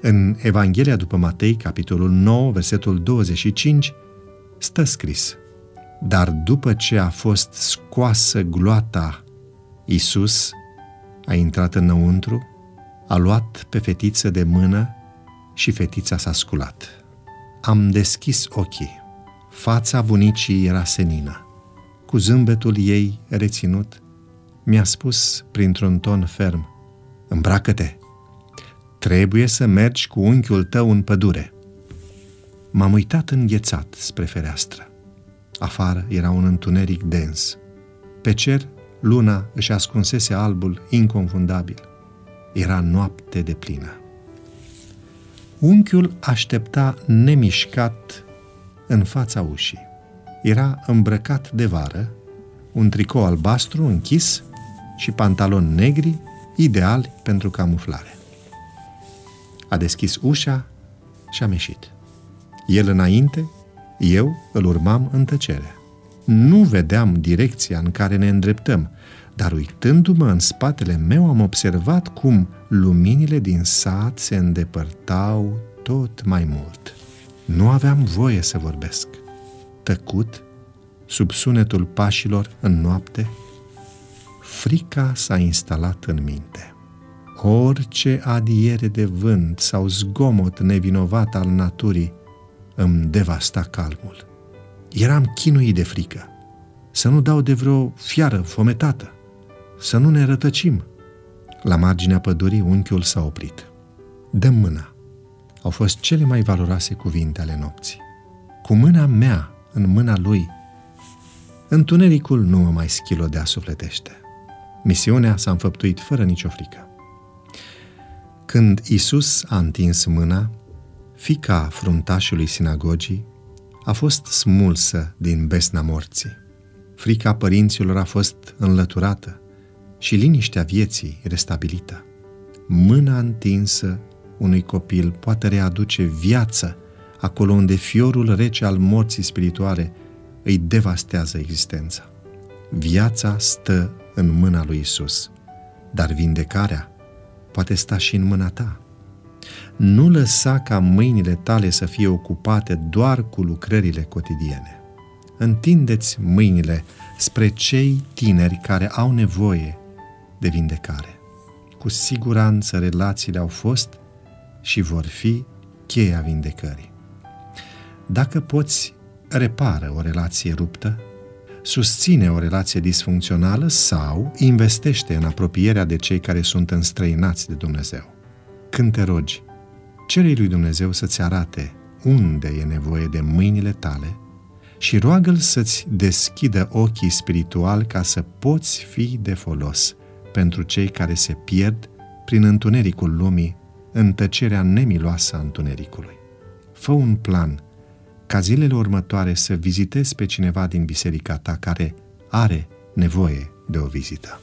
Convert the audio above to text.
În Evanghelia după Matei, capitolul 9, versetul 25, stă scris Dar după ce a fost scoasă gloata, Iisus a intrat înăuntru, a luat pe fetiță de mână și fetița s-a sculat. Am deschis ochii. Fața bunicii era senină. Cu zâmbetul ei reținut, mi-a spus printr-un ton ferm, Îmbracă-te! Trebuie să mergi cu unchiul tău în pădure. M-am uitat înghețat spre fereastră. Afară era un întuneric dens. Pe cer, luna își ascunsese albul inconfundabil. Era noapte de plină. Unchiul aștepta nemișcat în fața ușii. Era îmbrăcat de vară, un tricou albastru închis și pantaloni negri, ideali pentru camuflare. A deschis ușa și am ieșit. El înainte, eu îl urmam în tăcere. Nu vedeam direcția în care ne îndreptăm, dar uitându-mă în spatele meu am observat cum luminile din sat se îndepărtau tot mai mult. Nu aveam voie să vorbesc. Tăcut, sub sunetul pașilor în noapte, frica s-a instalat în minte. Orice adiere de vânt sau zgomot nevinovat al naturii îmi devasta calmul. Eram chinuit de frică. Să nu dau de vreo fiară fometată. Să nu ne rătăcim. La marginea pădurii, unchiul s-a oprit. Dă mâna. Au fost cele mai valoroase cuvinte ale nopții. Cu mâna mea în mâna lui, întunericul nu mă mai schilodea sufletește. Misiunea s-a înfăptuit fără nicio frică. Când Isus a întins mâna, fica fruntașului sinagogii a fost smulsă din besna morții. Frica părinților a fost înlăturată și liniștea vieții restabilită. Mâna întinsă unui copil poate readuce viață acolo unde fiorul rece al morții spirituale îi devastează existența. Viața stă în mâna lui Isus, dar vindecarea poate sta și în mâna ta. Nu lăsa ca mâinile tale să fie ocupate doar cu lucrările cotidiene. Întindeți mâinile spre cei tineri care au nevoie de vindecare. Cu siguranță relațiile au fost și vor fi cheia vindecării. Dacă poți, repară o relație ruptă, susține o relație disfuncțională sau investește în apropierea de cei care sunt înstrăinați de Dumnezeu. Când te rogi, cere lui Dumnezeu să-ți arate unde e nevoie de mâinile tale și roagă-L să-ți deschidă ochii spiritual ca să poți fi de folos pentru cei care se pierd prin întunericul lumii, în tăcerea nemiloasă a întunericului. Fă un plan ca zilele următoare să vizitezi pe cineva din biserica ta care are nevoie de o vizită.